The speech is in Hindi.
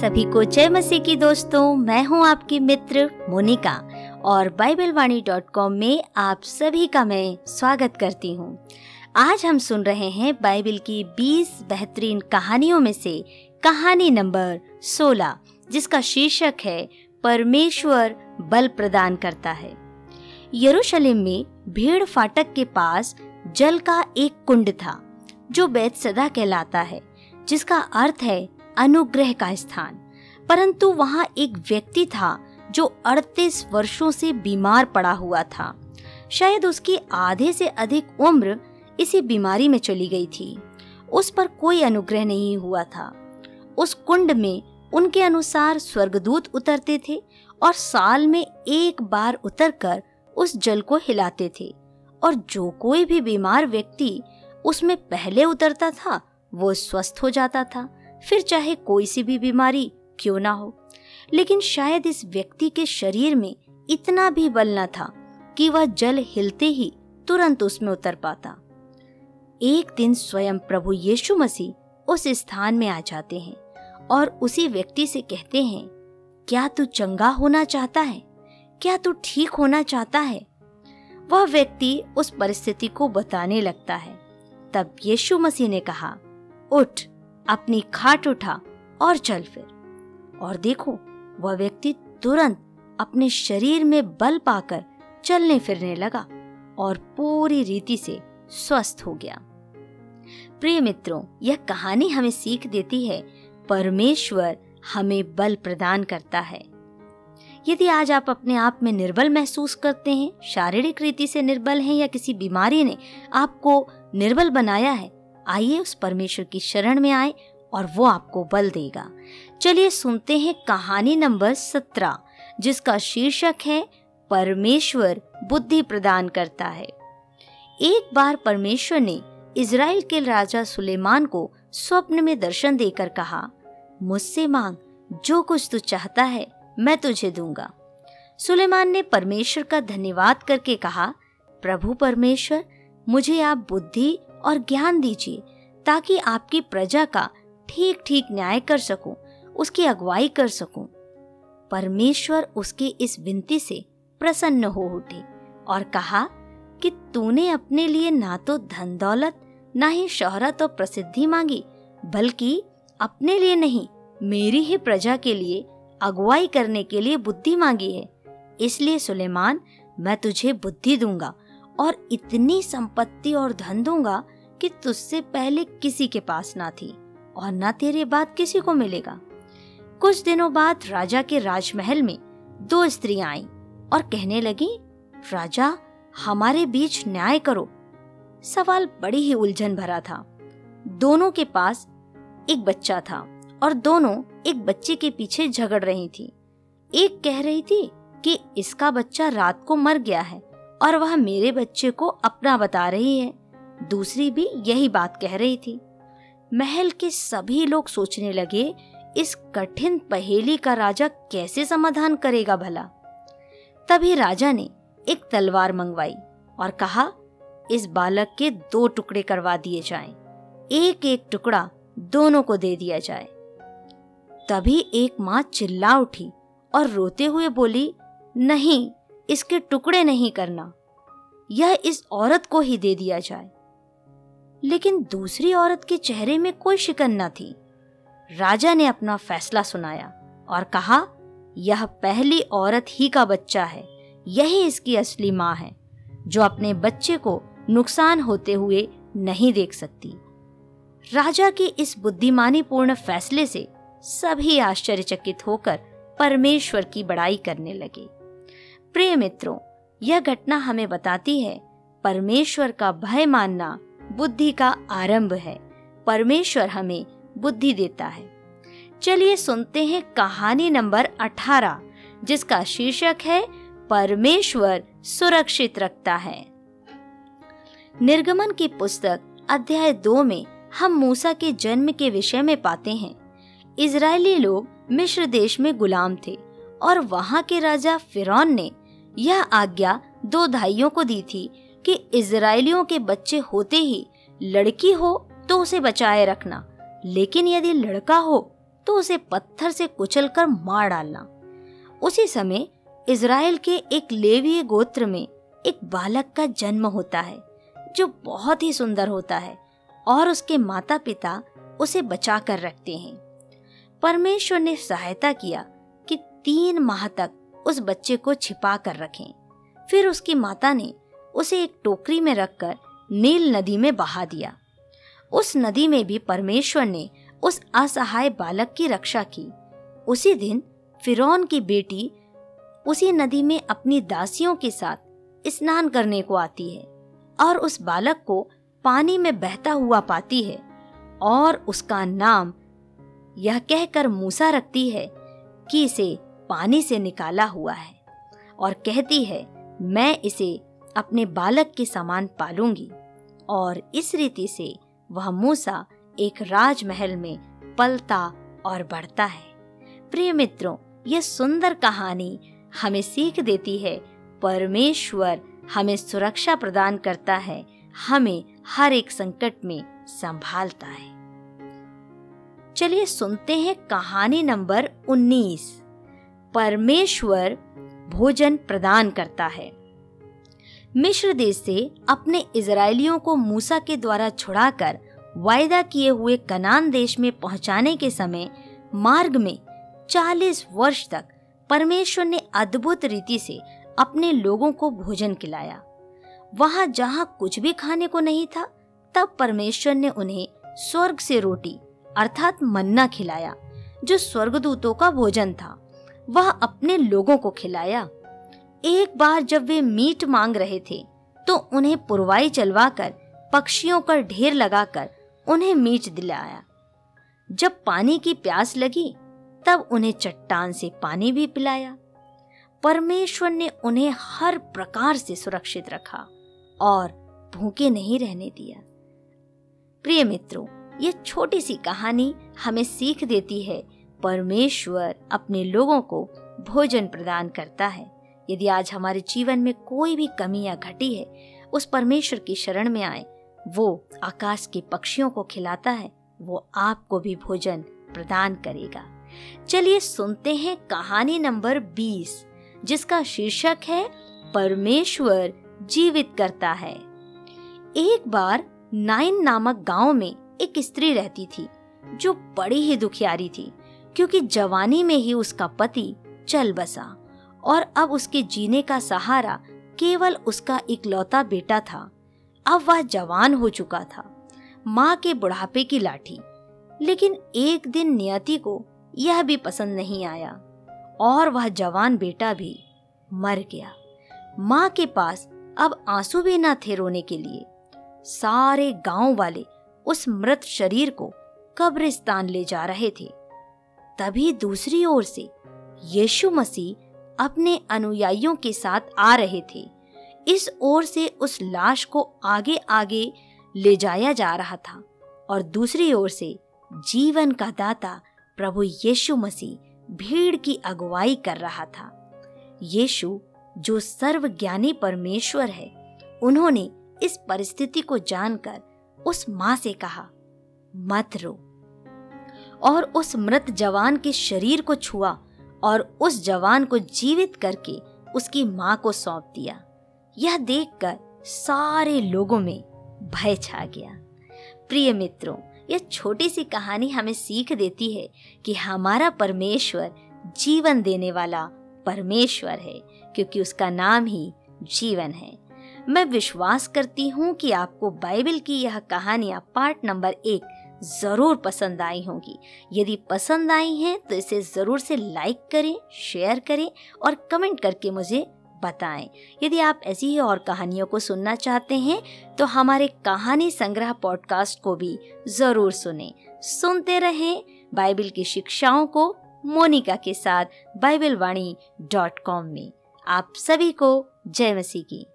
सभी को जय मसीह की दोस्तों, मैं हूँ आपकी मित्र मोनिका और बाइबल वाणी डॉट कॉम में आप सभी का मैं स्वागत करती हूँ। आज हम सुन रहे हैं बाइबल की 20 बेहतरीन कहानियों में से कहानी नंबर 16 जिसका शीर्षक है, परमेश्वर बल प्रदान करता है यरूशलेम में भीड़ फाटक के पास जल का एक कुंड था, जो सदा कहलाता है, जिसका अर्थ है अनुग्रह का स्थान। परंतु वहाँ एक व्यक्ति था जो 38 वर्षों से बीमार पड़ा हुआ था। शायद उसकी आधे से अधिक उम्र इसी बीमारी में चली गई थी। उस पर कोई अनुग्रह नहीं हुआ था। उस कुंड में उनके अनुसार स्वर्गदूत उतरते थे और साल में एक बार उतरकर उस जल को हिलाते थे। और जो कोई भी बीमार व्यक्ति उसमें पहले उतरता था, वो स्वस्थ हो जाता था। फिर चाहे कोई सी भी बीमारी क्यों ना हो। लेकिन शायद इस व्यक्ति के शरीर में इतना भी बल न था कि वह जल हिलते ही तुरंत उसमें उतर पाता। एक दिन स्वयं प्रभु यीशु मसीह उस स्थान में आ जाते हैं और उसी व्यक्ति से कहते हैं, क्या तू चंगा होना चाहता है? क्या तू ठीक होना चाहता है? वह व्यक्ति उस परिस्थिति को बताने लगता है। तब यीशु मसीह ने कहा, उठ अपनी खाट उठा और चल फिर। और देखो, वह व्यक्ति तुरंत अपने शरीर में बल पाकर चलने फिरने लगा और पूरी रीति से स्वस्थ हो गया। प्रिय मित्रों, यह कहानी हमें सीख देती है, परमेश्वर हमें बल प्रदान करता है। यदि आज आप अपने आप में निर्बल महसूस करते हैं, शारीरिक रीति से निर्बल हैं या किसी बीमारी ने आपको निर्बल बनाया है आइए उस परमेश्वर की शरण में आए और वो आपको बल देगा। चलिए सुनते हैं कहानी नंबर सत्रह, जिसका शीर्षक है, परमेश्वर बुद्धि प्रदान करता है। एक बार परमेश्वर ने इज़राइल के राजा सुलेमान को स्वप्न में दर्शन देकर कहा, मुझसे मांग, जो कुछ तू चाहता है, मैं तुझे दूँगा। सुलेमान ने परमेश्वर का धन्यवाद करके कहा, प्रभु परमेश्वर, मुझे आप बुद्धि और ज्ञान दीजिए ताकि आपकी प्रजा का ठीक ठीक न्याय कर सकूँ, उसकी अगुवाई कर सकूँ। परमेश्वर उसके इस विनती से प्रसन्न हो उठे और कहा कि तूने अपने लिए ना तो धन दौलत ना ही शोहरत और प्रसिद्धि मांगी बल्कि अपने लिए नहीं मेरी ही प्रजा के लिए अगुवाई करने के लिए बुद्धि मांगी है इसलिए सुलेमान मैं तुझे बुद्धि दूँगा और इतनी संपत्ति और धन दूँगा कि तुझसे पहले किसी के पास ना थी और न तेरे बाद किसी को मिलेगा। कुछ दिनों बाद राजा के राजमहल में दो स्त्रियाँ आईं और कहने लगी, राजा, हमारे बीच न्याय करो। सवाल बड़ी ही उलझन भरा था। दोनों के पास एक बच्चा था और दोनों एक बच्चे के पीछे झगड़ रही थी। एक कह रही थी कि इसका बच्चा रात को मर गया है। और वह मेरे बच्चे को अपना बता रही है। दूसरी भी यही बात कह रही थी। महल के सभी लोग सोचने लगे, इस कठिन पहेली का राजा कैसे समाधान करेगा भला? तभी राजा ने एक तलवार मंगवाई और कहा, इस बालक के दो टुकड़े करवा दिए जाएँ। एक एक टुकड़ा दोनों को दे दिया जाए। तभी एक माँ चिल्ला उठी और रोते हुए बोली, नहीं इसके टुकड़े नहीं करना। यह इस औरत को ही दे दिया जाए। लेकिन दूसरी औरत के चेहरे में कोई शिकन न थी। राजा ने अपना फैसला सुनाया और कहा, यह पहली औरत ही का बच्चा है। यही इसकी असली माँ है, जो अपने बच्चे को नुकसान होते हुए नहीं देख सकती। राजा के इस बुद्धिमानी पूर्ण फैसले से सभी आश्चर्यचकित होकर परमेश्वर की बड़ाई करने लगे। प्रिय मित्रों, यह घटना हमें बताती है, परमेश्वर का भय मानना बुद्धि का आरंभ है। परमेश्वर हमें बुद्धि देता है। चलिए सुनते हैं कहानी नंबर 18 जिसका शीर्षक है, परमेश्वर सुरक्षित रखता है। निर्गमन की पुस्तक, अध्याय दो में हम मूसा के जन्म के विषय में पाते हैं। इजरायली लोग मिश्र देश में गुलाम थे और वहाँ के राजा फिरौन ने यह आज्ञा दो धाइयों को दी थी कि इसराइलियों के बच्चे होते ही लड़की हो तो उसे बचाए रखना, लेकिन यदि लड़का हो तो उसे पत्थर से कुचलकर मार डालना। उसी समय इज़राइल के एक लेवीय गोत्र में एक बालक का जन्म होता है, जो बहुत ही सुंदर होता है और उसके माता पिता उसे बचा कर रखते हैं। परमेश्वर ने सहायता किया कि तीन माह तक उस बच्चे को छिपा कर रखें। फिर उसकी माता ने उसे एक टोकरी में रखकर नील नदी में बहा दिया। उस नदी में भी परमेश्वर ने उस असहाय बालक की रक्षा की। उसी दिन फिरौन की बेटी उसी नदी में अपनी दासियों के साथ स्नान करने को आती है और उस बालक को पानी में बहता हुआ पाती है और उसका नाम यह कहकर मूसा रखती है कि इसे पानी से निकाला हुआ है और कहती है, मैं इसे अपने बालक के समान पालूँगी। और इस रीति से वह मूसा एक राजमहल में पलता और बढ़ता है। प्रिय मित्रों, यह सुंदर कहानी हमें सीख देती है। परमेश्वर हमें सुरक्षा प्रदान करता है, हमें हर एक संकट में संभालता है। चलिए सुनते हैं कहानी नंबर 19 परमेश्वर भोजन प्रदान करता है। मिश्र देश से अपने इजरायलियों को मूसा के द्वारा छुड़ाकर वायदा किए हुए कनान देश में पहुँचाने के समय मार्ग में 40 वर्ष तक परमेश्वर ने अद्भुत रीति से अपने लोगों को भोजन खिलाया। वहाँ जहाँ कुछ भी खाने को नहीं था, तब परमेश्वर ने उन्हें स्वर्ग से रोटी अर्थात मन्ना खिलाया, जो स्वर्गदूतों का भोजन था। वह अपने लोगों को खिलाया। एक बार जब वे मीट मांग रहे थे तो उन्हें पुरवाई चलवाकर, पक्षियों का ढेर लगाकर उन्हें मीट दिलाया। जब पानी की प्यास लगी, तब उन्हें चट्टान से पानी भी पिलाया। परमेश्वर ने उन्हें हर प्रकार से सुरक्षित रखा और भूखे नहीं रहने दिया। प्रिय मित्रों, ये छोटी सी कहानी हमें सीख देती है परमेश्वर अपने लोगों को भोजन प्रदान करता है। यदि आज हमारे जीवन में कोई भी कमी या घटी है, उस परमेश्वर की शरण में आए, वो आकाश के पक्षियों को खिलाता है, वो आपको भी भोजन प्रदान करेगा। चलिए सुनते हैं कहानी नंबर 20 जिसका शीर्षक है, परमेश्वर जीवित करता है। एक बार नाइन नामक गाँव में एक स्त्री रहती थी, जो बड़ी ही दुखियारी थी। क्योंकि जवानी में ही उसका पति चल बसा और अब उसके जीने का सहारा केवल उसका इकलौता बेटा था। अब वह जवान हो चुका था, माँ के बुढ़ापे की लाठी। लेकिन एक दिन नियति को यह भी पसंद नहीं आया और वह जवान बेटा भी मर गया। माँ के पास अब आँसू भी न थे रोने के लिए। सारे गाँव वाले उस मृत शरीर को कब्रिस्तान ले जा रहे थे। तभी दूसरी ओर से यीशु मसीह अपने अनुयायियों के साथ आ रहे थे। इस ओर से उस लाश को आगे आगे ले जाया जा रहा था और दूसरी ओर से जीवन का दाता प्रभु यीशु मसीह भीड़ की अगुवाई कर रहा था। यीशु, जो सर्वज्ञानी परमेश्वर है, उन्होंने इस परिस्थिति को जानकर उस माँ से कहा, मत रो और उस मृत जवान के शरीर को छुआ और उस जवान को जीवित करके उसकी माँ को सौंप दिया। यह देखकर सारे लोगों में भय छा गया। प्रिय मित्रों, यह छोटी सी कहानी हमें सीख देती है कि हमारा परमेश्वर जीवन देने वाला परमेश्वर है, क्योंकि उसका नाम ही जीवन है। मैं विश्वास करती हूँ कि आपको बाइबल की यह कहानियाँ पार्ट नंबर एक ज़रूर पसंद आई होंगी। यदि पसंद आई हैं तो इसे ज़रूर से लाइक करें शेयर करें और कमेंट करके मुझे बताएँ। यदि आप ऐसी ही और कहानियों को सुनना चाहते हैं तो हमारे कहानी संग्रह पॉडकास्ट को भी ज़रूर सुने। सुनते रहें बाइबल की शिक्षाओं को मोनिका के साथ बाइबल वाणी डॉट कॉम में। आप सभी को जय मसीह की।